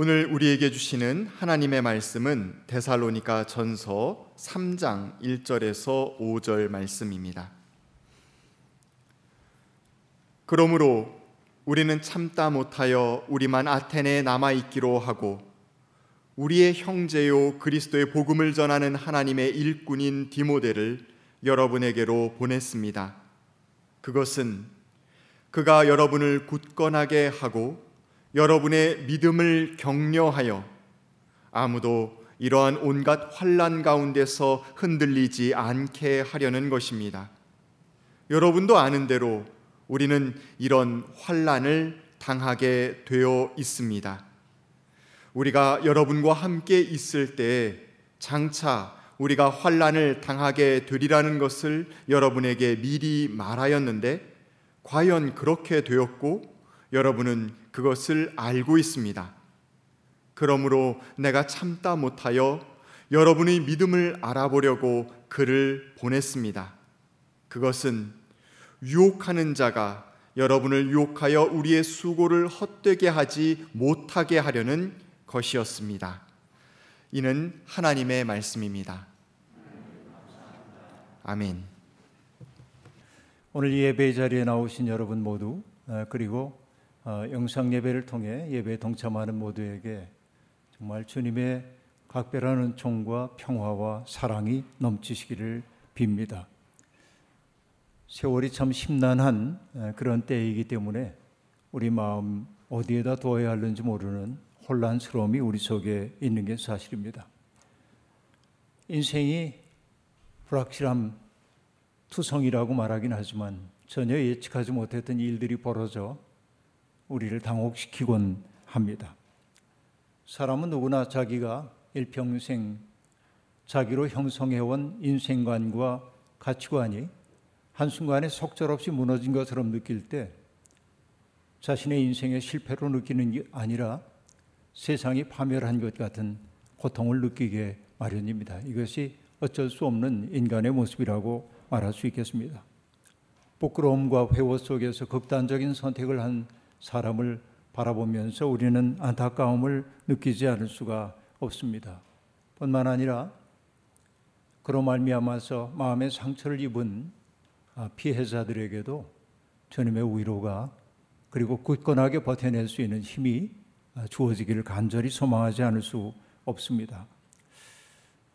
오늘 우리에게 주시는 하나님의 말씀은 데살로니가 전서 3장 1절에서 5절 말씀입니다. 그러므로 우리는 참다 못하여 우리만 아테네에 남아 있기로 하고 우리의 형제요 그리스도의 복음을 전하는 하나님의 일꾼인 디모데를 여러분에게로 보냈습니다. 그것은 그가 여러분을 굳건하게 하고 여러분의 믿음을 격려하여 아무도 이러한 온갖 환란 가운데서 흔들리지 않게 하려는 것입니다. 여러분도 아는 대로 우리는 이런 환란을 당하게 되어 있습니다. 우리가 여러분과 함께 있을 때 장차 우리가 환란을 당하게 되리라는 것을 여러분에게 미리 말하였는데 과연 그렇게 되었고 여러분은 그것을 알고 있습니다. 그러므로 내가 참다 못하여 여러분의 믿음을 알아보려고 글을 보냈습니다. 그것은 유혹하는 자가 여러분을 유혹하여 우리의 수고를 헛되게 하지 못하게 하려는 것이었습니다. 이는 하나님의 말씀입니다. 아멘. 오늘 예배 자리에 나오신 여러분 모두 어, 그리고 어, 영상 예배를 통해 예배에 동참하는 모두에게 정말 주님의 각별한 은총과 평화와 사랑이 넘치시기를 빕니다. 세월이 참 심란한 어, 그런 때이기 때문에 우리 마음 어디에다 두어야 하는지 모르는 혼란스러움이 우리 속에 있는 게 사실입니다. 인생이 불확실함 투성이라고 말하긴 하지만 전혀 예측하지 못했던 일들이 벌어져 우리를 당혹시키곤 합니다. 사람은 누구나 자기가 일평생 자기로 형성해온 인생관과 가치관이 한순간에 속절없이 무너진 것처럼 느낄 때 자신의 인생의 실패로 느끼는 게 아니라 세상이 파멸한 것 같은 고통을 느끼게 마련입니다. 이것이 어쩔 수 없는 인간의 모습이라고 말할 수 있겠습니다. 부끄러움과 회호 속에서 극단적인 선택을 한 사람을 바라보면서 우리는 안타까움을 느끼지 않을 수가 없습니다. 뿐만 아니라 그로 말미암아서 마음의 상처를 입은 아, 피해자들에게도 주님의 위로가 그리고 굳건하게 버텨낼 수 있는 힘이 아, 주어지기를 간절히 소망하지 않을 수 없습니다.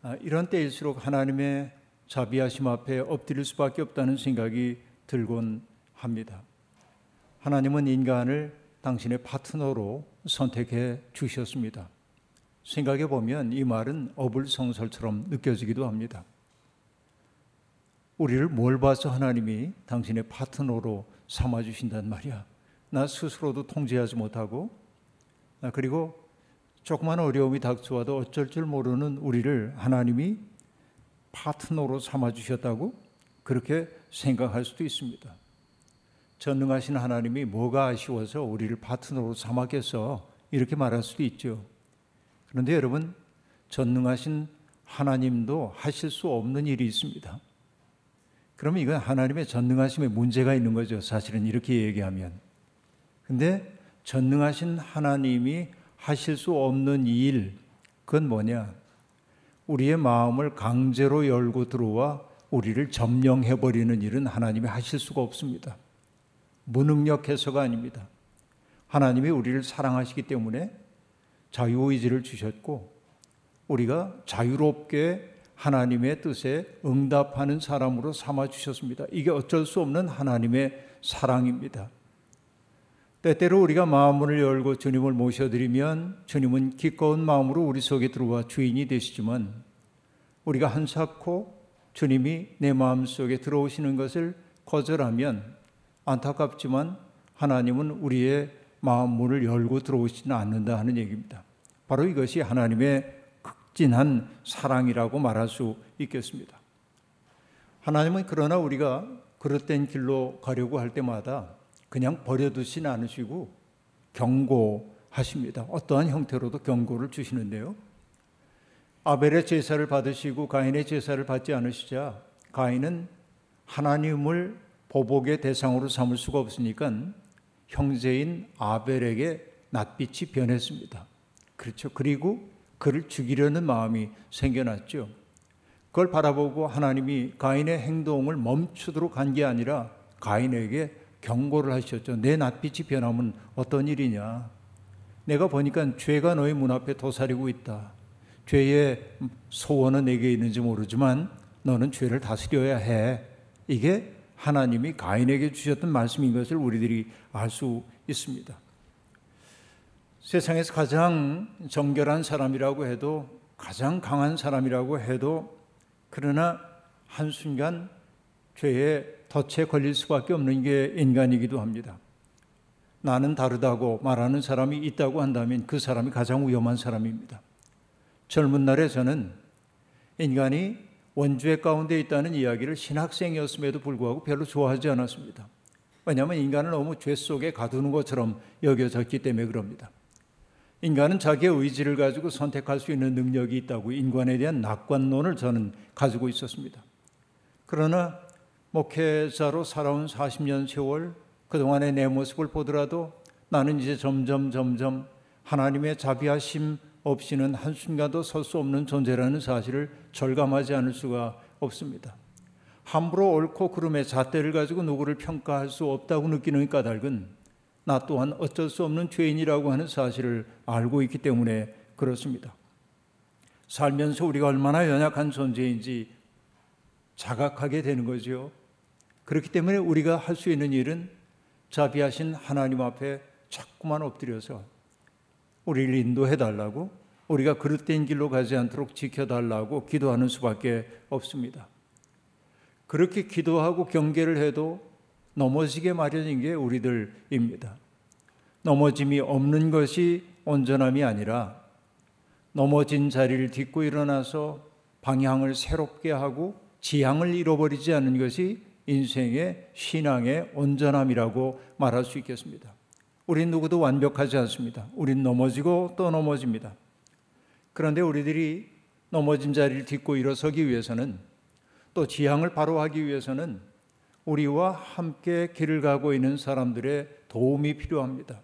아, 이런 때일수록 하나님의 자비하심 앞에 엎드릴 수밖에 없다는 생각이 들곤 합니다. 하나님은 인간을 당신의 파트너로 선택해 주셨습니다. 생각해 보면 이 말은 어불성설처럼 느껴지기도 합니다. 우리를 뭘 봐서 하나님이 당신의 파트너로 삼아 주신단 말이야. 나 스스로도 통제하지 못하고 아, 그리고 조그만 어려움이 닥쳐와도 어쩔 줄 모르는 우리를 하나님이 파트너로 삼아 주셨다고 그렇게 생각할 수도 있습니다. 전능하신 하나님이 뭐가 아쉬워서 우리를 파트너로 삼았겠어 이렇게 말할 수도 있죠. 그런데 여러분 전능하신 하나님도 하실 수 없는 일이 있습니다. 그러면 이건 하나님의 전능하심에 문제가 있는 거죠. 사실은 이렇게 얘기하면. 근데 전능하신 하나님이 하실 수 없는 일, 그건 뭐냐? 우리의 마음을 강제로 열고 들어와 우리를 점령해버리는 일은 하나님이 하실 수가 없습니다. 무능력해서가 아닙니다. 하나님이 우리를 사랑하시기 때문에 자유의지를 주셨고, 우리가 자유롭게 하나님의 뜻에 응답하는 사람으로 삼아 주셨습니다. 이게 어쩔 수 없는 하나님의 사랑입니다. 때때로 우리가 마음문을 열고 주님을 모셔드리면 주님은 기꺼운 마음으로 우리 속에 들어와 주인이 되시지만 우리가 한사코 주님이 내 마음 속에 들어오시는 것을 거절하면 안타깝지만 하나님은 우리의 마음 문을 열고 들어오지는 않는다 하는 얘기입니다. 바로 이것이 하나님의 극진한 사랑이라고 말할 수 있겠습니다. 하나님은 그러나 우리가 그릇된 길로 가려고 할 때마다 그냥 버려두진 않으시고 경고하십니다. 어떠한 형태로도 경고를 주시는데요. 아벨의 제사를 받으시고 가인의 제사를 받지 않으시자 가인은 하나님을 보복의 대상으로 삼을 수가 없으니까 형제인 아벨에게 낯빛이 변했습니다. 그렇죠. 그리고 그를 죽이려는 마음이 생겨났죠. 그걸 바라보고 하나님이 가인의 행동을 멈추도록 한 게 아니라 가인에게 경고를 하셨죠. 내 낯빛이 변하면 어떤 일이냐. 내가 보니까 죄가 너희 문 앞에 도사리고 있다. 죄의 소원은 내게 있는지 모르지만 너는 죄를 다스려야 해. 이게 하나님이 가인에게 주셨던 말씀인 것을 우리들이 알 수 있습니다. 세상에서 가장 정결한 사람이라고 해도 가장 강한 사람이라고 해도 그러나 한순간 죄에 덫에 걸릴 수밖에 없는 게 인간이기도 합니다. 나는 다르다고 말하는 사람이 있다고 한다면 그 사람이 가장 위험한 사람입니다. 젊은 날에 저는 인간이 원죄 가운데 있다는 이야기를 신학생이었음에도 불구하고 별로 좋아하지 않았습니다. 왜냐하면 인간을 너무 죄 속에 가두는 것처럼 여겨졌기 때문에 그럽니다. 인간은 자기의 의지를 가지고 선택할 수 있는 능력이 있다고 인간에 대한 낙관론을 저는 가지고 있었습니다. 그러나 목회자로 살아온 40년 세월 그동안의 내 모습을 보더라도 나는 이제 점점 점점 하나님의 자비하심 없이는 한순간도 설 수 없는 존재라는 사실을 절감하지 않을 수가 없습니다. 함부로 옳고 그름의 잣대를 가지고 누구를 평가할 수 없다고 느끼는 까닭은 나 또한 어쩔 수 없는 죄인이라고 하는 사실을 알고 있기 때문에 그렇습니다. 살면서 우리가 얼마나 연약한 존재인지 자각하게 되는 거죠. 그렇기 때문에 우리가 할 수 있는 일은 자비하신 하나님 앞에 자꾸만 엎드려서 우리를 인도해 달라고 우리가 그릇된 길로 가지 않도록 지켜달라고 기도하는 수밖에 없습니다. 그렇게 기도하고 경계를 해도 넘어지게 마련인 게 우리들입니다. 넘어짐이 없는 것이 온전함이 아니라 넘어진 자리를 딛고 일어나서 방향을 새롭게 하고 지향을 잃어버리지 않는 것이 인생의 신앙의 온전함이라고 말할 수 있겠습니다. 우린 누구도 완벽하지 않습니다. 우린 넘어지고 또 넘어집니다. 그런데 우리들이 넘어진 자리를 딛고 일어서기 위해서는 또 지향을 바로 하기 위해서는 우리와 함께 길을 가고 있는 사람들의 도움이 필요합니다.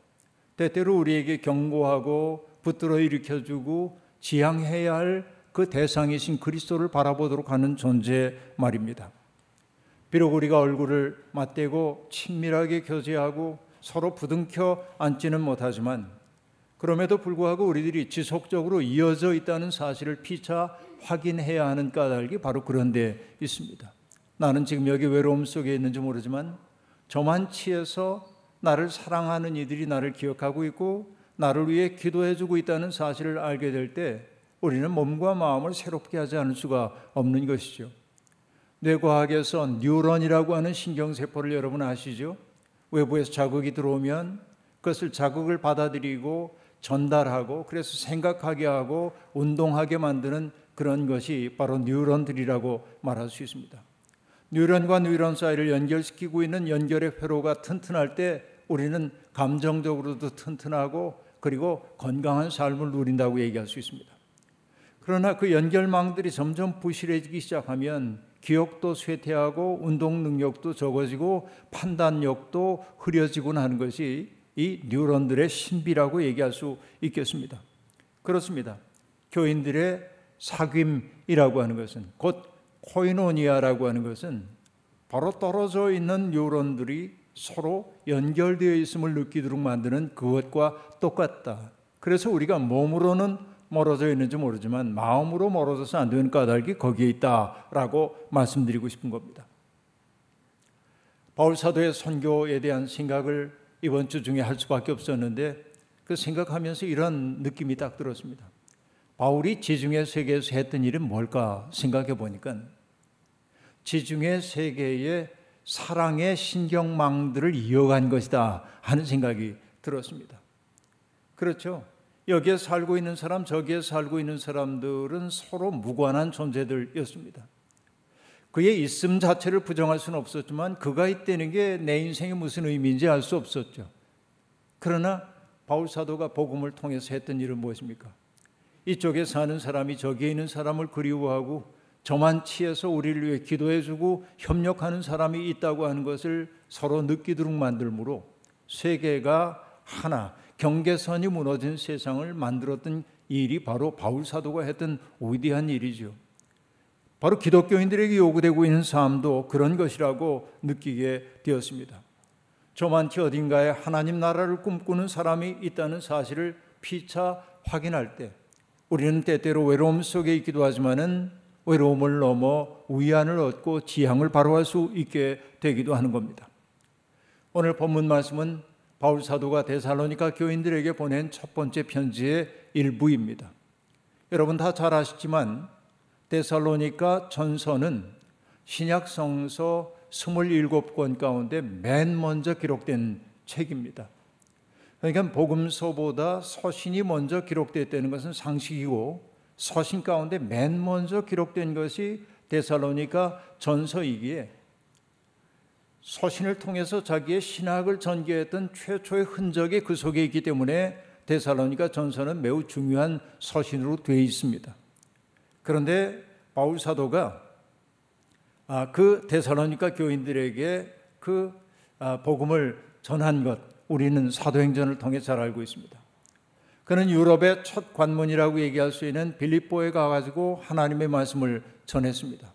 때때로 우리에게 경고하고 붙들어 일으켜주고 지향해야 할 그 대상이신 그리스도를 바라보도록 하는 존재 말입니다. 비록 우리가 얼굴을 맞대고 친밀하게 교제하고 서로 부둥켜 앉지는 못하지만 그럼에도 불구하고 우리들이 지속적으로 이어져 있다는 사실을 피차 확인해야 하는 까닭이 바로 그런 데 있습니다. 나는 지금 여기 외로움 속에 있는지 모르지만 저만 치에서 나를 사랑하는 이들이 나를 기억하고 있고 나를 위해 기도해 주고 있다는 사실을 알게 될 때 우리는 몸과 마음을 새롭게 하지 않을 수가 없는 것이죠. 뇌과학에서 뉴런이라고 하는 신경세포를 여러분 아시죠? 외부에서 자극이 들어오면 그것을 자극을 받아들이고 전달하고 그래서 생각하게 하고 운동하게 만드는 그런 것이 바로 뉴런들이라고 말할 수 있습니다. 뉴런과 뉴런 사이를 연결시키고 있는 연결의 회로가 튼튼할 때 우리는 감정적으로도 튼튼하고 그리고 건강한 삶을 누린다고 얘기할 수 있습니다. 그러나 그 연결망들이 점점 부실해지기 시작하면 기억도 쇠퇴하고 운동 능력도 적어지고 판단력도 흐려지고 하는 것이 이 뉴런들의 신비라고 얘기할 수 있겠습니다. 그렇습니다. 교인들의 사귐이라고 하는 것은 곧 코이노니아라고 하는 것은 바로 떨어져 있는 뉴런들이 서로 연결되어 있음을 느끼도록 만드는 그것과 똑같다. 그래서 우리가 몸으로는 멀어져 있는지 모르지만 마음으로 멀어져서 안 되는 까닭이 거기에 있다라고 말씀드리고 싶은 겁니다. 바울 사도의 선교에 대한 생각을 이번 주 중에 할 수밖에 없었는데 그 생각하면서 이런 느낌이 딱 들었습니다. 바울이 지중해 세계에서 했던 일은 뭘까 생각해 보니까 지중해 세계의 사랑의 신경망들을 이어간 것이다 하는 생각이 들었습니다. 그렇죠. 여기에 살고 있는 사람, 저기에 살고 있는 사람들은 서로 무관한 존재들이었습니다. 그의 있음 자체를 부정할 수는 없었지만 그가 있다는 게 내 인생에 무슨 의미인지 알 수 없었죠. 그러나 바울 사도가 복음을 통해서 했던 일은 무엇입니까? 이쪽에 사는 사람이 저기에 있는 사람을 그리워하고 저만 치에서 우리를 위해 기도해주고 협력하는 사람이 있다고 하는 것을 서로 느끼도록 만들므로 세계가 하나 경계선이 무너진 세상을 만들었던 일이 바로 바울 사도가 했던 위대한 일이죠. 바로 기독교인들에게 요구되고 있는 삶도 그런 것이라고 느끼게 되었습니다. 저만치 어딘가에 하나님 나라를 꿈꾸는 사람이 있다는 사실을 피차 확인할 때 우리는 때때로 외로움 속에 있기도 하지만은 외로움을 넘어 위안을 얻고 지향을 바로할 수 있게 되기도 하는 겁니다. 오늘 본문 말씀은 바울 사도가 데살로니가 교인들에게 보낸 첫 번째 편지의 일부입니다. 여러분 다 잘 아시지만 데살로니가 전서는 신약 성서 27권 가운데 맨 먼저 기록된 책입니다. 그러니까 복음서보다 서신이 먼저 기록됐다는 것은 상식이고 서신 가운데 맨 먼저 기록된 것이 데살로니가 전서이기에 서신을 통해서 자기의 신학을 전개했던 최초의 흔적이 그 속에 있기 때문에 데살로니가 전서는 매우 중요한 서신으로 되어 있습니다. 그런데 바울 사도가 아, 그 데살로니가 교인들에게 그 아, 복음을 전한 것 우리는 사도행전을 통해 잘 알고 있습니다. 그는 유럽의 첫 관문이라고 얘기할 수 있는 빌립보에 가가지고 하나님의 말씀을 전했습니다.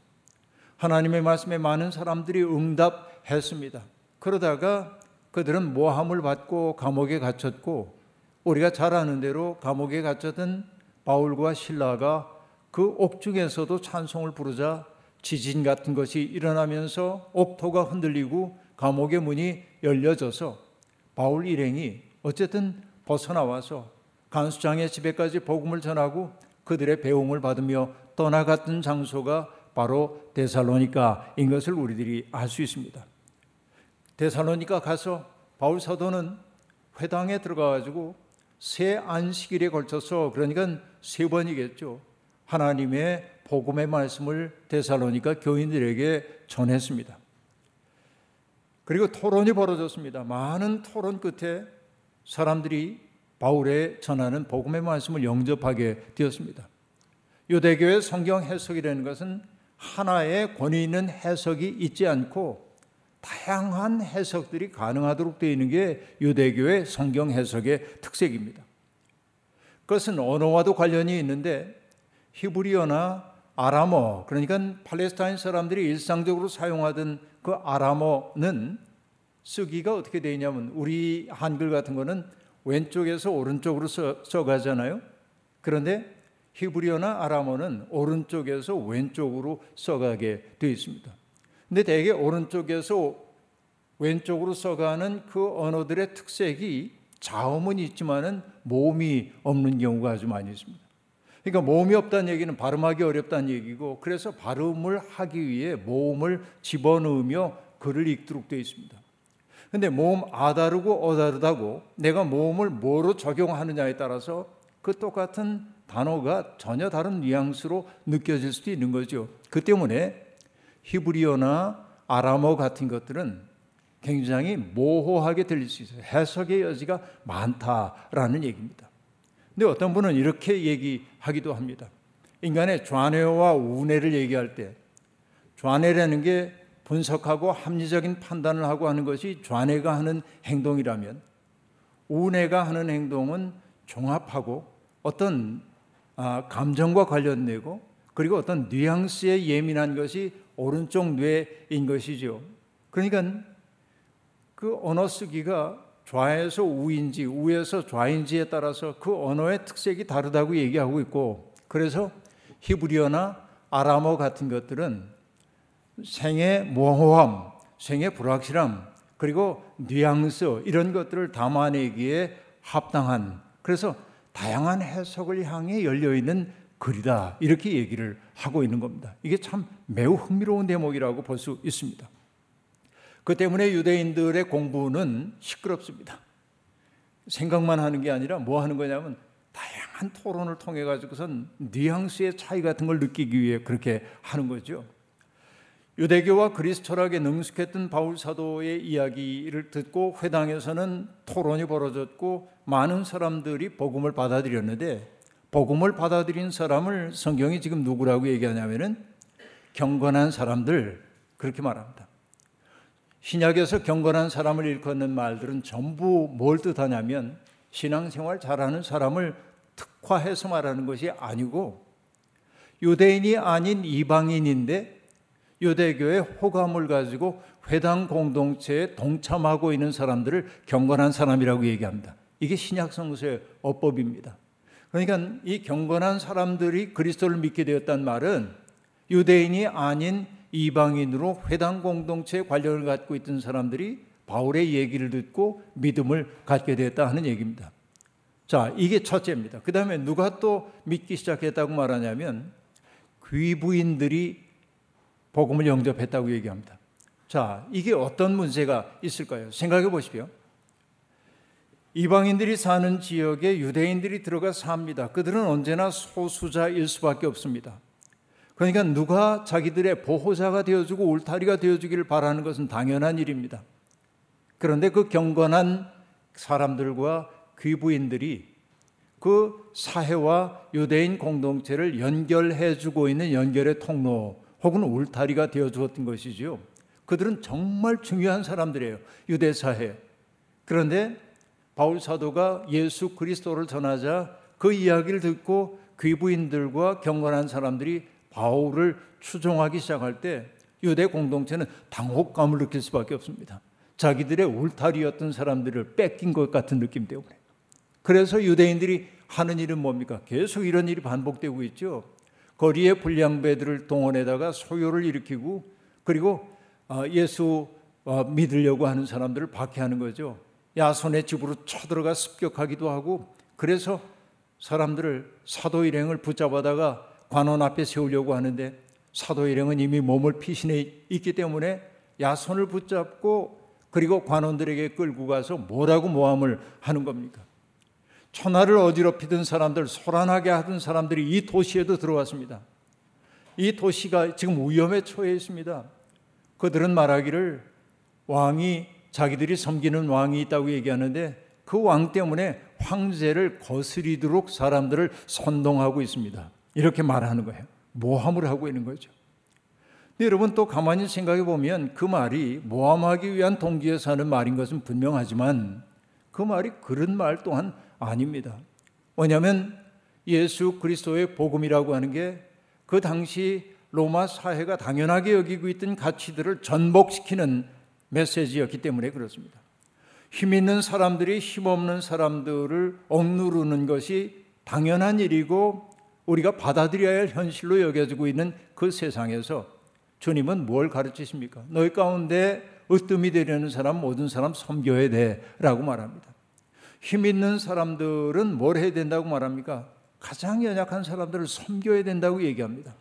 하나님의 말씀에 많은 사람들이 응답 했습니다. 그러다가 그들은 모함을 받고 감옥에 갇혔고 우리가 잘 아는 대로 감옥에 갇혔던 바울과 신라가 그 옥중에서도 찬송을 부르자 지진 같은 것이 일어나면서 옥토가 흔들리고 감옥의 문이 열려져서 바울 일행이 어쨌든 벗어나와서 간수장의 집에까지 복음을 전하고 그들의 배움을 받으며 떠나갔던 장소가 바로 데살로니카인 것을 우리들이 알 수 있습니다. 데살로니카 가서 바울 사도는 회당에 들어가 가지고 세 안식일에 걸쳐서 그러니까 세 번이겠죠. 하나님의 복음의 말씀을 데살로니카 교인들에게 전했습니다. 그리고 토론이 벌어졌습니다. 많은 토론 끝에 사람들이 바울의 전하는 복음의 말씀을 영접하게 되었습니다. 유대교의 성경 해석이라는 것은 하나의 권위 있는 해석이 있지 않고 다양한 해석들이 가능하도록 되어 있는 게 유대교의 성경 해석의 특색입니다. 그것은 언어와도 관련이 있는데 히브리어나 아람어 그러니까 팔레스타인 사람들이 일상적으로 사용하던 그 아람어는 쓰기가 어떻게 되냐면 우리 한글 같은 거는 왼쪽에서 오른쪽으로 써, 써가잖아요. 그런데 히브리어나 아람어는 오른쪽에서 왼쪽으로 써가게 되어 있습니다. 근데 대개 오른쪽에서 왼쪽으로 써가는 그 언어들의 특색이 자음은 있지만은 모음이 없는 경우가 아주 많이 있습니다. 그러니까 모음이 없다는 얘기는 발음하기 어렵다는 얘기고 그래서 발음을 하기 위해 모음을 집어넣으며 글을 읽도록 되어 있습니다. 근데 모음 아 다르고 어 다르다고 내가 모음을 뭐로 적용하느냐에 따라서 그 똑같은 단어가 전혀 다른 뉘앙스로 느껴질 수도 있는 거죠. 그 때문에 히브리어나 아람어 같은 것들은 굉장히 모호하게 들릴 수 있어요. 해석의 여지가 많다라는 얘기입니다. 근데 어떤 분은 이렇게 얘기하기도 합니다. 인간의 좌뇌와 우뇌를 얘기할 때 좌뇌라는 게 분석하고 합리적인 판단을 하고 하는 것이 좌뇌가 하는 행동이라면 우뇌가 하는 행동은 종합하고 어떤 아, 감정과 관련되고 그리고 어떤 뉘앙스에 예민한 것이 오른쪽 뇌인 것이죠. 그러니까 그 언어 쓰기가 좌에서 우인지 우에서 좌인지에 따라서 그 언어의 특색이 다르다고 얘기하고 있고 그래서 히브리어나 아람어 같은 것들은 생의 모호함, 생의 불확실함, 그리고 뉘앙스 이런 것들을 담아내기에 합당한 그래서 다양한 해석을 향해 열려 있는 글이다 이렇게 얘기를 하고 있는 겁니다. 이게 참 매우 흥미로운 대목이라고 볼 수 있습니다. 그 때문에 유대인들의 공부는 시끄럽습니다. 생각만 하는 게 아니라 뭐 하는 거냐면 다양한 토론을 통해 가지고선 뉘앙스의 차이 같은 걸 느끼기 위해 그렇게 하는 거죠. 유대교와 그리스 철학에 능숙했던 바울 사도의 이야기를 듣고 회당에서는 토론이 벌어졌고 많은 사람들이 복음을 받아들였는데 복음을 받아들인 사람을 성경이 지금 누구라고 얘기하냐면은 경건한 사람들 그렇게 말합니다. 신약에서 경건한 사람을 일컫는 말들은 전부 뭘 뜻하냐면 신앙생활 잘하는 사람을 특화해서 말하는 것이 아니고 유대인이 아닌 이방인인데 유대교의 호감을 가지고 회당 공동체에 동참하고 있는 사람들을 경건한 사람이라고 얘기합니다. 이게 신약 성서의 어법입니다. 그러니까 이 경건한 사람들이 그리스도를 믿게 되었단 말은 유대인이 아닌 이방인으로 회당 공동체에 관련을 갖고 있던 사람들이 바울의 얘기를 듣고 믿음을 갖게 되었다 하는 얘기입니다. 자, 이게 첫째입니다. 그 다음에 누가 또 믿기 시작했다고 말하냐면 귀부인들이 복음을 영접했다고 얘기합니다. 자, 이게 어떤 문제가 있을까요? 생각해 보십시오. 이방인들이 사는 지역에 유대인들이 들어가 삽니다. 그들은 언제나 소수자일 수밖에 없습니다. 그러니까 누가 자기들의 보호자가 되어주고 울타리가 되어주기를 바라는 것은 당연한 일입니다. 그런데 그 경건한 사람들과 귀부인들이 그 사회와 유대인 공동체를 연결해 주고 있는 연결의 통로 혹은 울타리가 되어 주었던 것이지요. 그들은 정말 중요한 사람들이에요. 유대 사회. 그런데 바울 사도가 예수 그리스도를 전하자 그 이야기를 듣고 귀부인들과 경건한 사람들이 바울을 추종하기 시작할 때 유대 공동체는 당혹감을 느낄 수밖에 없습니다. 자기들의 울타리였던 사람들을 뺏긴 것 같은 느낌 때문에. 그래서 유대인들이 하는 일은 뭡니까? 계속 이런 일이 반복되고 있죠. 거리에 불량배들을 동원해다가 소요를 일으키고 그리고 어, 예수 어, 믿으려고 하는 사람들을 박해하는 거죠. 야손의 집으로 쳐들어가 습격하기도 하고 그래서 사람들을 사도 일행을 붙잡아다가 관원 앞에 세우려고 하는데 사도 일행은 이미 몸을 피신해 있기 때문에 야손을 붙잡고 그리고 관원들에게 끌고 가서 뭐라고 모함을 하는 겁니까? 천하를 어지럽히던 사람들, 소란하게 하던 사람들이 이 도시에도 들어왔습니다. 이 도시가 지금 위험에 처해 있습니다. 그들은 말하기를 왕이 자기들이 섬기는 왕이 있다고 얘기하는데 그 왕 때문에 황제를 거스리도록 사람들을 선동하고 있습니다. 이렇게 말하는 거예요. 모함을 하고 있는 거죠. 여러분 또 가만히 생각해 보면 그 말이 모함하기 위한 동기에서 하는 말인 것은 분명하지만 그 말이 그런 말 또한 아닙니다. 왜냐하면 예수 그리스도의 복음이라고 하는 게 그 당시 로마 사회가 당연하게 여기고 있던 가치들을 전복시키는 메시지였기 때문에 그렇습니다. 힘 있는 사람들이 힘 없는 사람들을 억누르는 것이 당연한 일이고 우리가 받아들여야 할 현실로 여겨지고 있는 그 세상에서 주님은 뭘 가르치십니까? 너희 가운데 으뜸이 되려는 사람 모든 사람 섬겨야 돼라고 말합니다. 힘 있는 사람들은 뭘 해야 된다고 말합니까? 가장 연약한 사람들을 섬겨야 된다고 얘기합니다.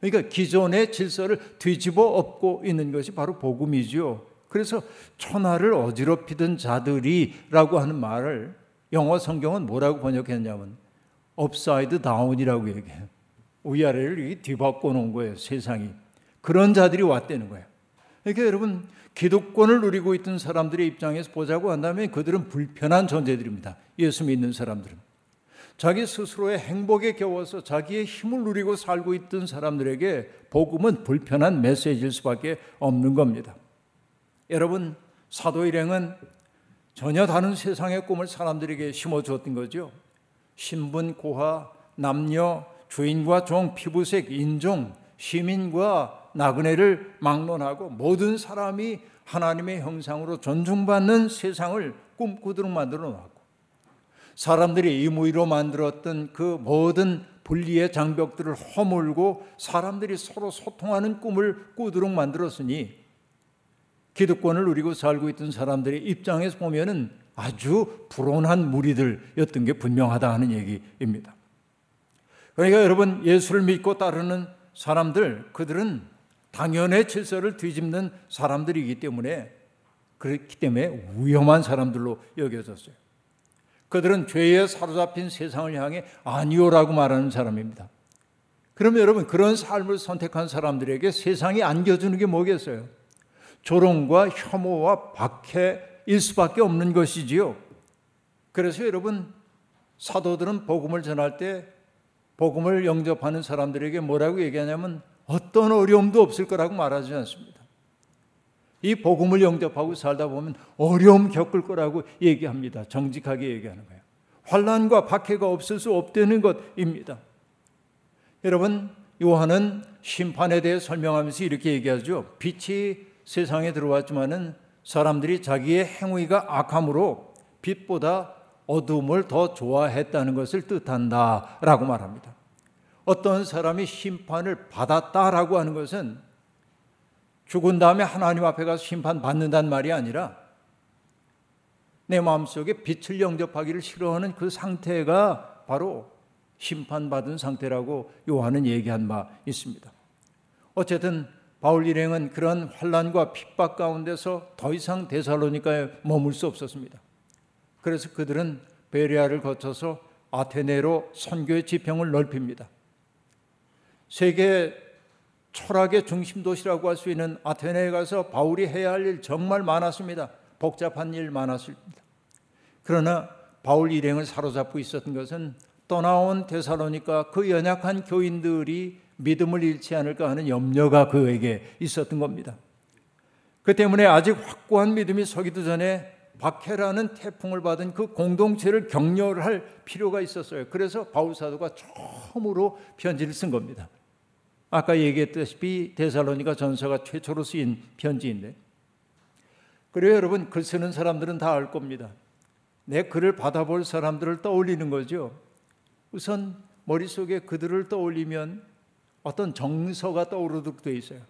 그러니까 기존의 질서를 뒤집어 엎고 있는 것이 바로 복음이죠. 그래서 천하를 어지럽히던 자들이라고 하는 말을 영어 성경은 뭐라고 번역했냐면 upside down이라고 얘기해요. 위아래를 뒤바꿔 놓은 거예요, 세상이. 그런 자들이 왔다는 거예요. 그러니까 여러분 기득권을 누리고 있던 사람들의 입장에서 보자고 한다면 그들은 불편한 존재들입니다. 예수 믿는 사람들은. 자기 스스로의 행복에 겨워서 자기의 힘을 누리고 살고 있던 사람들에게 복음은 불편한 메시지일 수밖에 없는 겁니다. 여러분, 사도 일행은 전혀 다른 세상의 꿈을 사람들에게 심어 주었던 거죠. 신분, 고하, 남녀, 주인과 종, 피부색, 인종, 시민과 나그네를 막론하고 모든 사람이 하나님의 형상으로 존중받는 세상을 꿈꾸도록 만들어 놨고 사람들이 임의로 만들었던 그 모든 분리의 장벽들을 허물고 사람들이 서로 소통하는 꿈을 꾸도록 만들었으니 기득권을 누리고 살고 있던 사람들의 입장에서 보면은 아주 불온한 무리들이었던 게 분명하다 하는 얘기입니다. 그러니까 여러분 예수를 믿고 따르는 사람들 그들은 당연의 질서를 뒤집는 사람들이기 때문에 그렇기 때문에 위험한 사람들로 여겨졌어요. 그들은 죄에 사로잡힌 세상을 향해 아니오라고 말하는 사람입니다. 그러면 여러분 그런 삶을 선택한 사람들에게 세상이 안겨주는 게 뭐겠어요? 조롱과 혐오와 박해일 수밖에 없는 것이지요. 그래서 여러분 사도들은 복음을 전할 때 복음을 영접하는 사람들에게 뭐라고 얘기하냐면 어떤 어려움도 없을 거라고 말하지 않습니다. 이 복음을 영접하고 살다 보면 어려움 겪을 거라고 얘기합니다. 정직하게 얘기하는 거예요. 환란과 박해가 없을 수 없다는 것입니다. 여러분 요한은 심판에 대해 설명하면서 이렇게 얘기하죠. 빛이 세상에 들어왔지만은 사람들이 자기의 행위가 악함으로 빛보다 어둠을 더 좋아했다는 것을 뜻한다라고 말합니다. 어떤 사람이 심판을 받았다라고 하는 것은 죽은 다음에 하나님 앞에 가서 심판 받는다는 말이 아니라 내 마음속에 빛을 영접하기를 싫어하는 그 상태가 바로 심판받은 상태라고 요한은 얘기한 바 있습니다. 어쨌든 바울 일행은 그런 환란과 핍박 가운데서 더 이상 데살로니카에 머물 수 없었습니다. 그래서 그들은 베리아를 거쳐서 아테네로 선교의 지평을 넓힙니다. 세계 철학의 중심 도시라고 할 수 있는 아테네에 가서 바울이 해야 할 일 정말 많았습니다. 복잡한 일 많았습니다. 그러나 바울 일행을 사로잡고 있었던 것은 떠나온 데살로니까 그 연약한 교인들이 믿음을 잃지 않을까 하는 염려가 그에게 있었던 겁니다. 그 때문에 아직 확고한 믿음이 서기도 전에 박해라는 태풍을 받은 그 공동체를 격려할 필요가 있었어요. 그래서 바울 사도가 처음으로 편지를 쓴 겁니다. 아까 얘기했다시피 데살로니가 전서가 최초로 쓰인 편지인데 그래요 여러분 글 쓰는 사람들은 다 알 겁니다. 내 글을 받아볼 사람들을 떠올리는 거죠. 우선 머릿속에 그들을 떠올리면 어떤 정서가 떠오르도록 돼 있어요.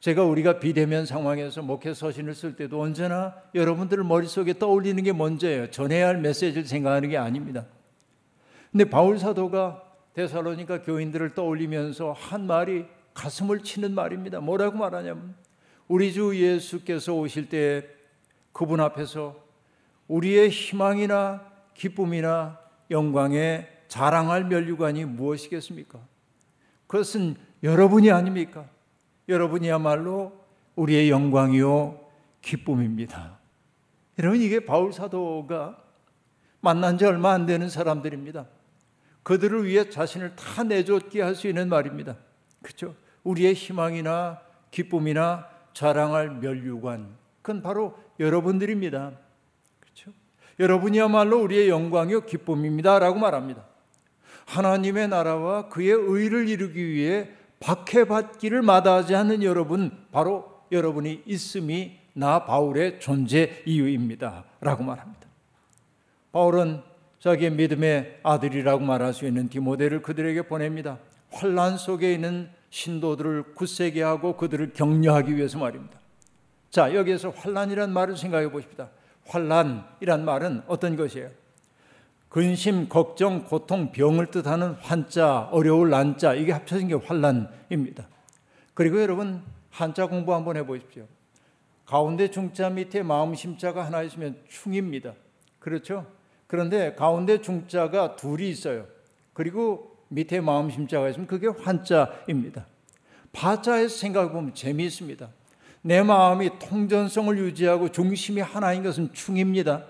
제가 우리가 비대면 상황에서 목회 서신을 쓸 때도 언제나 여러분들 머릿속에 떠올리는 게 먼저예요. 전해야 할 메시지를 생각하는 게 아닙니다. 근데 바울 사도가 데살로니가 교인들을 떠올리면서 한 말이 가슴을 치는 말입니다. 뭐라고 말하냐면 우리 주 예수께서 오실 때 그분 앞에서 우리의 희망이나 기쁨이나 영광에 자랑할 면류관이 무엇이겠습니까? 그것은 여러분이 아닙니까? 여러분이야말로 우리의 영광이요 기쁨입니다. 여러분 이게 바울 사도가 만난 지 얼마 안 되는 사람들입니다. 그들을 위해 자신을 다 내줬게 할 수 있는 말입니다. 그렇죠? 우리의 희망이나 기쁨이나 자랑할 멸류관 그건 바로 여러분들입니다. 그렇죠? 여러분이야말로 우리의 영광이요 기쁨입니다라고 말합니다. 하나님의 나라와 그의 의를 이루기 위해 박해받기를 마다하지 않는 여러분 바로 여러분이 있음이 나 바울의 존재 이유입니다. 라고 말합니다. 바울은 자기의 믿음의 아들이라고 말할 수 있는 디모데를 그들에게 보냅니다. 환란 속에 있는 신도들을 굳세게 하고 그들을 격려하기 위해서 말입니다. 자, 여기에서 환란이란 말을 생각해 보십시다. 환란이란 말은 어떤 것이에요? 근심, 걱정, 고통, 병을 뜻하는 환자, 어려울 난자 이게 합쳐진 게 환란입니다. 그리고 여러분 한자 공부 한번 해보십시오. 가운데 중자 밑에 마음 심자가 하나 있으면 충입니다. 그렇죠? 그런데 가운데 중자가 둘이 있어요. 그리고 밑에 마음 심자가 있으면 그게 환자입니다. 파자에서 생각해 보면 재미있습니다. 내 마음이 통전성을 유지하고 중심이 하나인 것은 충입니다.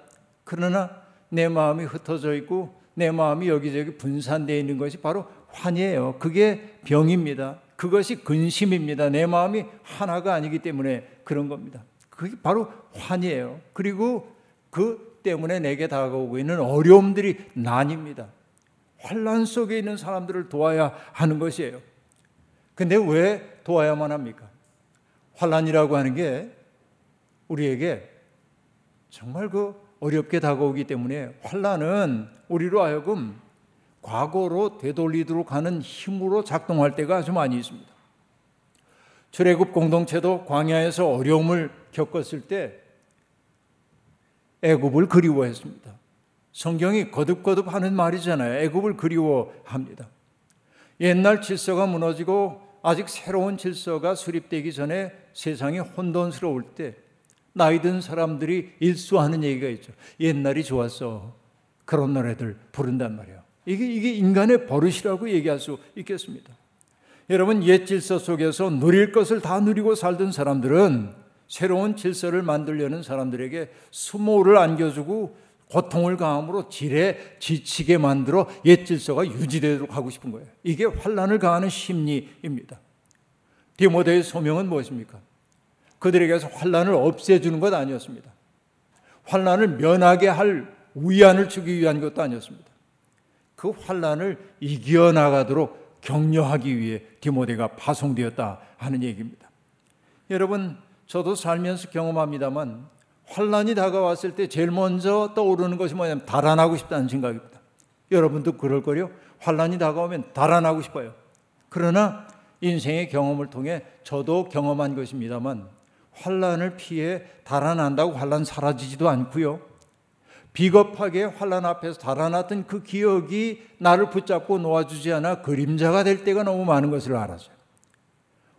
그러나 내 마음이 흩어져 있고 내 마음이 여기저기 분산되어 있는 것이 바로 환이에요. 그게 병입니다. 그것이 근심입니다. 내 마음이 하나가 아니기 때문에 그런 겁니다. 그게 바로 환이에요. 그리고 그 때문에 내게 다가오고 있는 어려움들이 난입니다. 환란 속에 있는 사람들을 도와야 하는 것이에요. 근데 왜 도와야만 합니까? 환란이라고 하는 게 우리에게 정말 그 어렵게 다가오기 때문에 환란은 우리로 하여금 과거로 되돌리도록 하는 힘으로 작동할 때가 아주 많이 있습니다. 출애굽 공동체도 광야에서 어려움을 겪었을 때 애굽을 그리워했습니다. 성경이 거듭거듭 하는 말이잖아요. 애굽을 그리워합니다. 옛날 질서가 무너지고 아직 새로운 질서가 수립되기 전에 세상이 혼돈스러울 때 나이 든 사람들이 일수하는 얘기가 있죠. 옛날이 좋았어. 그런 노래들 부른단 말이에요. 이게, 이게 인간의 버릇이라고 얘기할 수 있겠습니다. 여러분, 옛 질서 속에서 누릴 것을 다 누리고 살던 사람들은 새로운 질서를 만들려는 사람들에게 수모를 안겨주고 고통을 가함으로 지레 지치게 만들어 옛 질서가 유지되도록 하고 싶은 거예요. 이게 환란을 가하는 심리입니다. 디모데의 소명은 무엇입니까? 그들에게서 환란을 없애주는 것 아니었습니다. 환란을 면하게 할 위안을 주기 위한 것도 아니었습니다. 그 환란을 이겨 나가도록 격려하기 위해 디모데가 파송되었다 하는 얘기입니다. 여러분, 저도 살면서 경험합니다만 환란이 다가왔을 때 제일 먼저 떠오르는 것이 뭐냐면 달아나고 싶다는 생각입니다. 여러분도 그럴 거요. 환란이 다가오면 달아나고 싶어요. 그러나 인생의 경험을 통해 저도 경험한 것입니다만 환란을 피해 달아난다고 환란 사라지지도 않고요. 비겁하게 환란 앞에서 달아났던 그 기억이 나를 붙잡고 놓아주지 않아 그림자가 될 때가 너무 많은 것을 알았어요.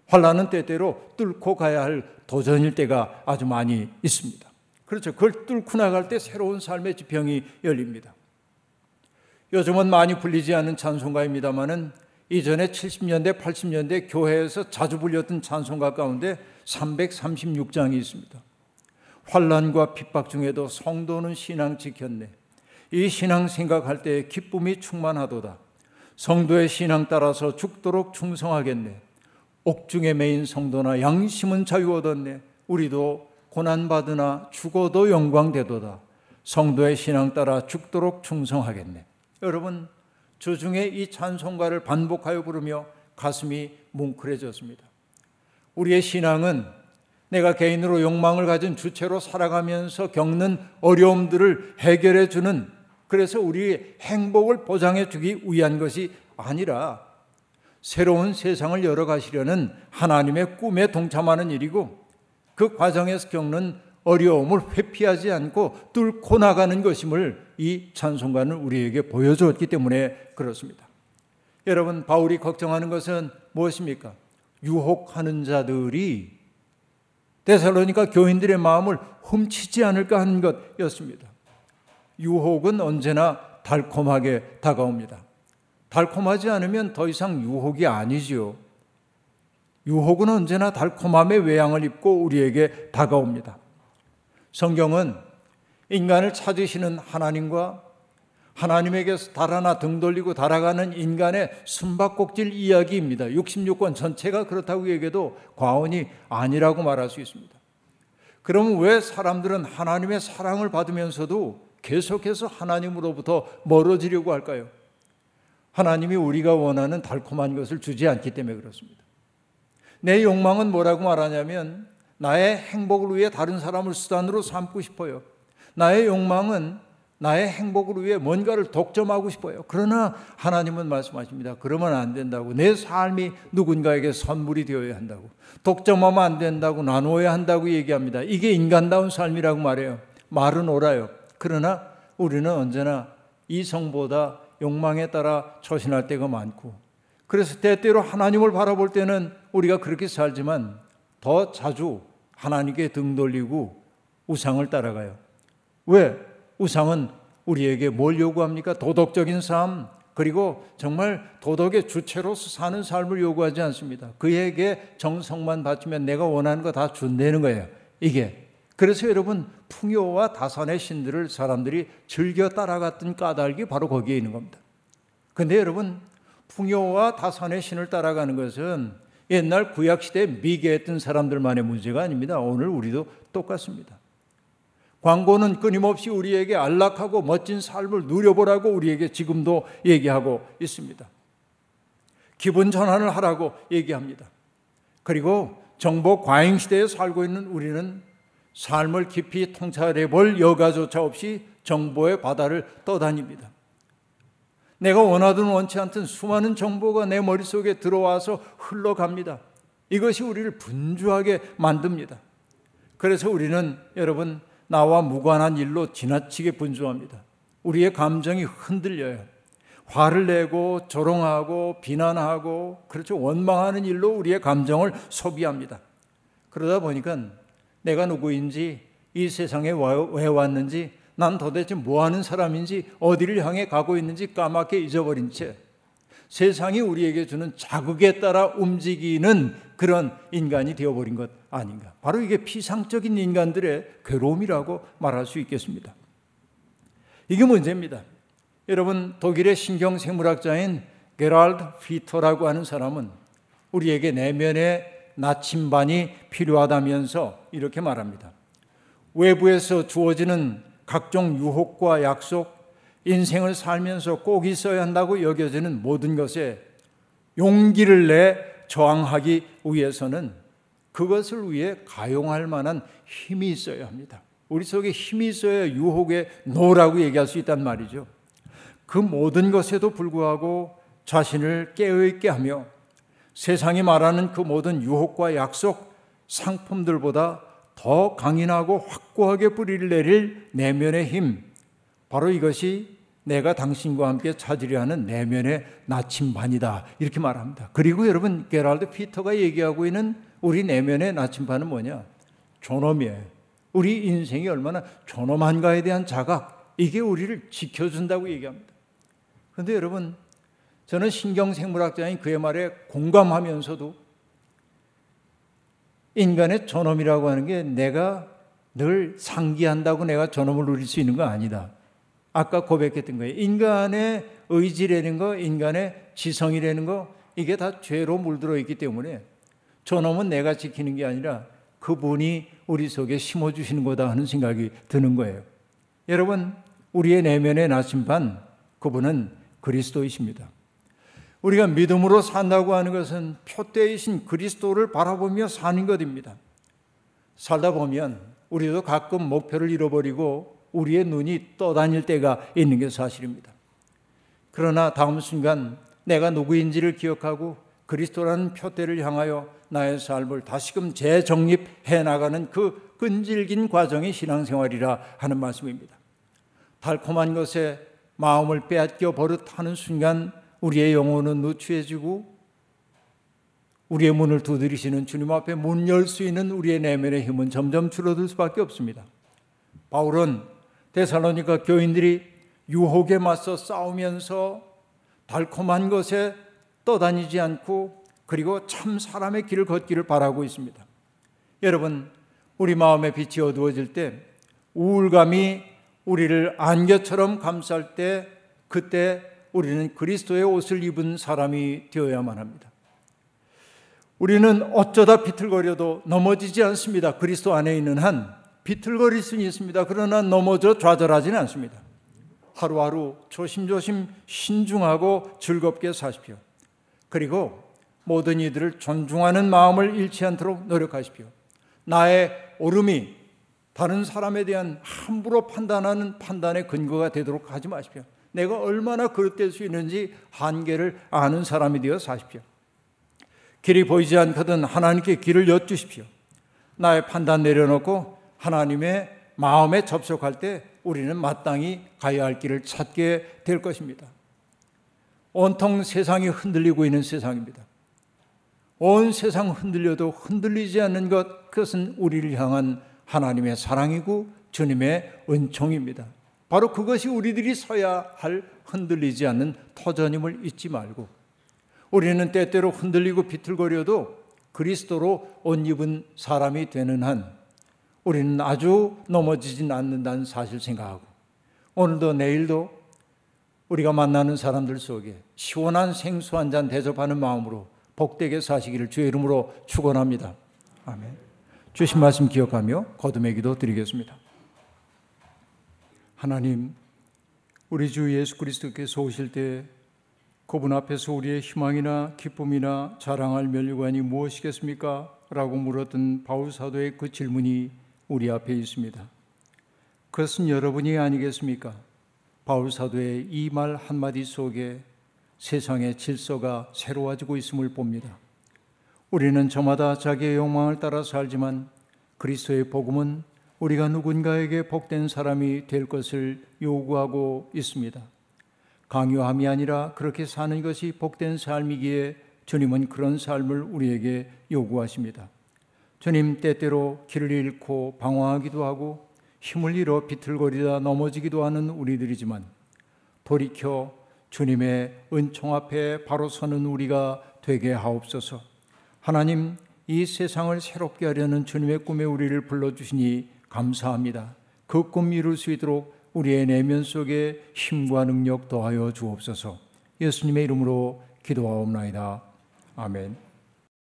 환란은 때때로 뚫고 가야 할 도전일 때가 아주 많이 있습니다. 그렇죠. 그걸 뚫고 나갈 때 새로운 삶의 지평이 열립니다. 요즘은 많이 불리지 않는 찬송가입니다만은 이전에 70년대, 80년대 교회에서 자주 불렸던 찬송가 가운데 336장이 있습니다. 환란과 핍박 중에도 성도는 신앙 지켰네. 이 신앙 생각할 때 기쁨이 충만하도다. 성도의 신앙 따라서 죽도록 충성하겠네. 옥중에 매인 성도나 양심은 자유 얻었네. 우리도 고난 받으나 죽어도 영광 되도다. 성도의 신앙 따라 죽도록 충성하겠네. 여러분 주중에 이 찬송가를 반복하여 부르며 가슴이 뭉클해졌습니다. 우리의 신앙은 내가 개인으로 욕망을 가진 주체로 살아가면서 겪는 어려움들을 해결해 주는 그래서 우리의 행복을 보장해 주기 위한 것이 아니라 새로운 세상을 열어가시려는 하나님의 꿈에 동참하는 일이고 그 과정에서 겪는 어려움을 회피하지 않고 뚫고 나가는 것임을 이 찬송가는 우리에게 보여주었기 때문에 그렇습니다. 여러분, 바울이 걱정하는 것은 무엇입니까? 유혹하는 자들이 데살로니가 교인들의 마음을 훔치지 않을까 하는 것이었습니다. 유혹은 언제나 달콤하게 다가옵니다. 달콤하지 않으면 더 이상 유혹이 아니지요. 유혹은 언제나 달콤함의 외양을 입고 우리에게 다가옵니다. 성경은 인간을 찾으시는 하나님과 하나님에게서 달아나 등 돌리고 달아가는 인간의 숨바꼭질 이야기입니다. 66권 전체가 그렇다고 얘기해도 과언이 아니라고 말할 수 있습니다. 그럼 왜 사람들은 하나님의 사랑을 받으면서도 계속해서 하나님으로부터 멀어지려고 할까요? 하나님이 우리가 원하는 달콤한 것을 주지 않기 때문에 그렇습니다. 내 욕망은 뭐라고 말하냐면 나의 행복을 위해 다른 사람을 수단으로 삼고 싶어요. 나의 욕망은 나의 행복을 위해 뭔가를 독점하고 싶어요. 그러나 하나님은 말씀하십니다. 그러면 안 된다고. 내 삶이 누군가에게 선물이 되어야 한다고. 독점하면 안 된다고. 나누어야 한다고 얘기합니다. 이게 인간다운 삶이라고 말해요. 말은 옳아요. 그러나 우리는 언제나 이성보다 욕망에 따라 처신할 때가 많고 그래서 때때로 하나님을 바라볼 때는 우리가 그렇게 살지만 더 자주 하나님께 등 돌리고 우상을 따라가요. 왜? 우상은 우리에게 뭘 요구합니까? 도덕적인 삶, 그리고 정말 도덕의 주체로서 사는 삶을 요구하지 않습니다. 그에게 정성만 바치면 내가 원하는 거 다 준다는 거예요. 이게. 그래서 여러분, 풍요와 다산의 신들을 사람들이 즐겨 따라갔던 까닭이 바로 거기에 있는 겁니다. 근데 여러분, 풍요와 다산의 신을 따라가는 것은 옛날 구약시대에 미개했던 사람들만의 문제가 아닙니다. 오늘 우리도 똑같습니다. 광고는 끊임없이 우리에게 안락하고 멋진 삶을 누려보라고 우리에게 지금도 얘기하고 있습니다. 기분 전환을 하라고 얘기합니다. 그리고 정보 과잉 시대에 살고 있는 우리는 삶을 깊이 통찰해 볼 여가조차 없이 정보의 바다를 떠다닙니다. 내가 원하든 원치 않든 수많은 정보가 내 머릿속에 들어와서 흘러갑니다. 이것이 우리를 분주하게 만듭니다. 그래서 우리는 여러분 나와 무관한 일로 지나치게 분주합니다. 우리의 감정이 흔들려요. 화를 내고 조롱하고 비난하고 그렇죠 원망하는 일로 우리의 감정을 소비합니다. 그러다 보니까 내가 누구인지 이 세상에 왜 왔는지 난 도대체 뭐 하는 사람인지 어디를 향해 가고 있는지 까맣게 잊어버린 채 세상이 우리에게 주는 자극에 따라 움직이는 그런 인간이 되어버린 것 아닌가. 바로 이게 피상적인 인간들의 괴로움이라고 말할 수 있겠습니다. 이게 문제입니다. 여러분, 독일의 신경생물학자인 게랄드 피터라고 하는 사람은 우리에게 내면의 나침반이 필요하다면서 이렇게 말합니다. 외부에서 주어지는 각종 유혹과 약속, 인생을 살면서 꼭 있어야 한다고 여겨지는 모든 것에 용기를 내 저항하기 위해서는 그것을 위해 가용할 만한 힘이 있어야 합니다. 우리 속에 힘이 있어야 유혹에 노라고 얘기할 수 있단 말이죠. 그 모든 것에도 불구하고 자신을 깨어있게 하며 세상이 말하는 그 모든 유혹과 약속, 상품들보다 더 강인하고 확고하게 뿌리를 내릴 내면의 힘, 바로 이것이 내가 당신과 함께 찾으려 하는 내면의 나침반이다. 이렇게 말합니다. 그리고 여러분, 게랄드 피터가 얘기하고 있는 우리 내면의 나침반은 뭐냐? 존엄이에요. 우리 인생이 얼마나 존엄한가에 대한 자각, 이게 우리를 지켜준다고 얘기합니다. 그런데 여러분, 저는 신경생물학자인 그의 말에 공감하면서도 인간의 존엄이라고 하는 게 내가 늘 상기한다고 내가 존엄을 누릴 수 있는 거 아니다. 아까 고백했던 거예요. 인간의 의지라는 거, 인간의 지성이라는 거, 이게 다 죄로 물들어 있기 때문에 존엄은 내가 지키는 게 아니라 그분이 우리 속에 심어주시는 거다 하는 생각이 드는 거예요. 여러분, 우리의 내면의 나침반, 그분은 그리스도이십니다. 우리가 믿음으로 산다고 하는 것은 표대이신 그리스도를 바라보며 사는 것입니다. 살다 보면 우리도 가끔 목표를 잃어버리고 우리의 눈이 떠다닐 때가 있는 게 사실입니다. 그러나 다음 순간 내가 누구인지를 기억하고 그리스도라는 표대를 향하여 나의 삶을 다시금 재정립해 나가는 그 끈질긴 과정이 신앙생활이라 하는 말씀입니다. 달콤한 것에 마음을 빼앗겨 버릇하는 순간 우리의 영혼은 누추해지고 우리의 문을 두드리시는 주님 앞에 문 열 수 있는 우리의 내면의 힘은 점점 줄어들 수밖에 없습니다. 바울은 데살로니가 교인들이 유혹에 맞서 싸우면서 달콤한 것에 떠다니지 않고 그리고 참 사람의 길을 걷기를 바라고 있습니다. 여러분, 우리 마음의 빛이 어두워질 때 우울감이 우리를 안개처럼 감쌀 때 그때 우리는 그리스도의 옷을 입은 사람이 되어야만 합니다. 우리는 어쩌다 비틀거려도 넘어지지 않습니다. 그리스도 안에 있는 한 비틀거릴 수는 있습니다. 그러나 넘어져 좌절하지는 않습니다. 하루하루 조심조심 신중하고 즐겁게 사십시오. 그리고 모든 이들을 존중하는 마음을 잃지 않도록 노력하십시오. 나의 오름이 다른 사람에 대한 함부로 판단하는 판단의 근거가 되도록 하지 마십시오. 내가 얼마나 그릇될 수 있는지 한계를 아는 사람이 되어 사십시오. 길이 보이지 않거든 하나님께 길을 여쭈십시오. 나의 판단 내려놓고 하나님의 마음에 접속할 때 우리는 마땅히 가야 할 길을 찾게 될 것입니다. 온통 세상이 흔들리고 있는 세상입니다. 온 세상 흔들려도 흔들리지 않는 것, 그것은 우리를 향한 하나님의 사랑이고 주님의 은총입니다. 바로 그것이 우리들이 서야 할 흔들리지 않는 터전임을 잊지 말고 우리는 때때로 흔들리고 비틀거려도 그리스도로 옷 입은 사람이 되는 한 우리는 아주 넘어지진 않는다는 사실 생각하고 오늘도 내일도 우리가 만나는 사람들 속에 시원한 생수 한 잔 대접하는 마음으로 복되게 사시기를 주의 이름으로 축원합니다. 아멘. 주신 말씀 기억하며 거듭의 기도 드리겠습니다. 하나님, 우리 주 예수 그리스도께서 오실 때 그분 앞에서 우리의 희망이나 기쁨이나 자랑할 면류관이 무엇이겠습니까? 라고 물었던 바울 사도의 그 질문이 우리 앞에 있습니다. 그것은 여러분이 아니겠습니까? 바울 사도의 이 말 한마디 속에 세상의 질서가 새로워지고 있음을 봅니다. 우리는 저마다 자기의 욕망을 따라 살지만 그리스도의 복음은 우리가 누군가에게 복된 사람이 될 것을 요구하고 있습니다. 강요함이 아니라 그렇게 사는 것이 복된 삶이기에 주님은 그런 삶을 우리에게 요구하십니다. 주님 때때로 길을 잃고 방황하기도 하고 힘을 잃어 비틀거리다 넘어지기도 하는 우리들이지만 돌이켜 주님의 은총 앞에 바로 서는 우리가 되게 하옵소서. 하나님 이 세상을 새롭게 하려는 주님의 꿈에 우리를 불러주시니 감사합니다. 그 꿈 이룰 수 있도록 우리의 내면 속에 힘과 능력 더하여 주옵소서. 예수님의 이름으로 기도하옵나이다. 아멘.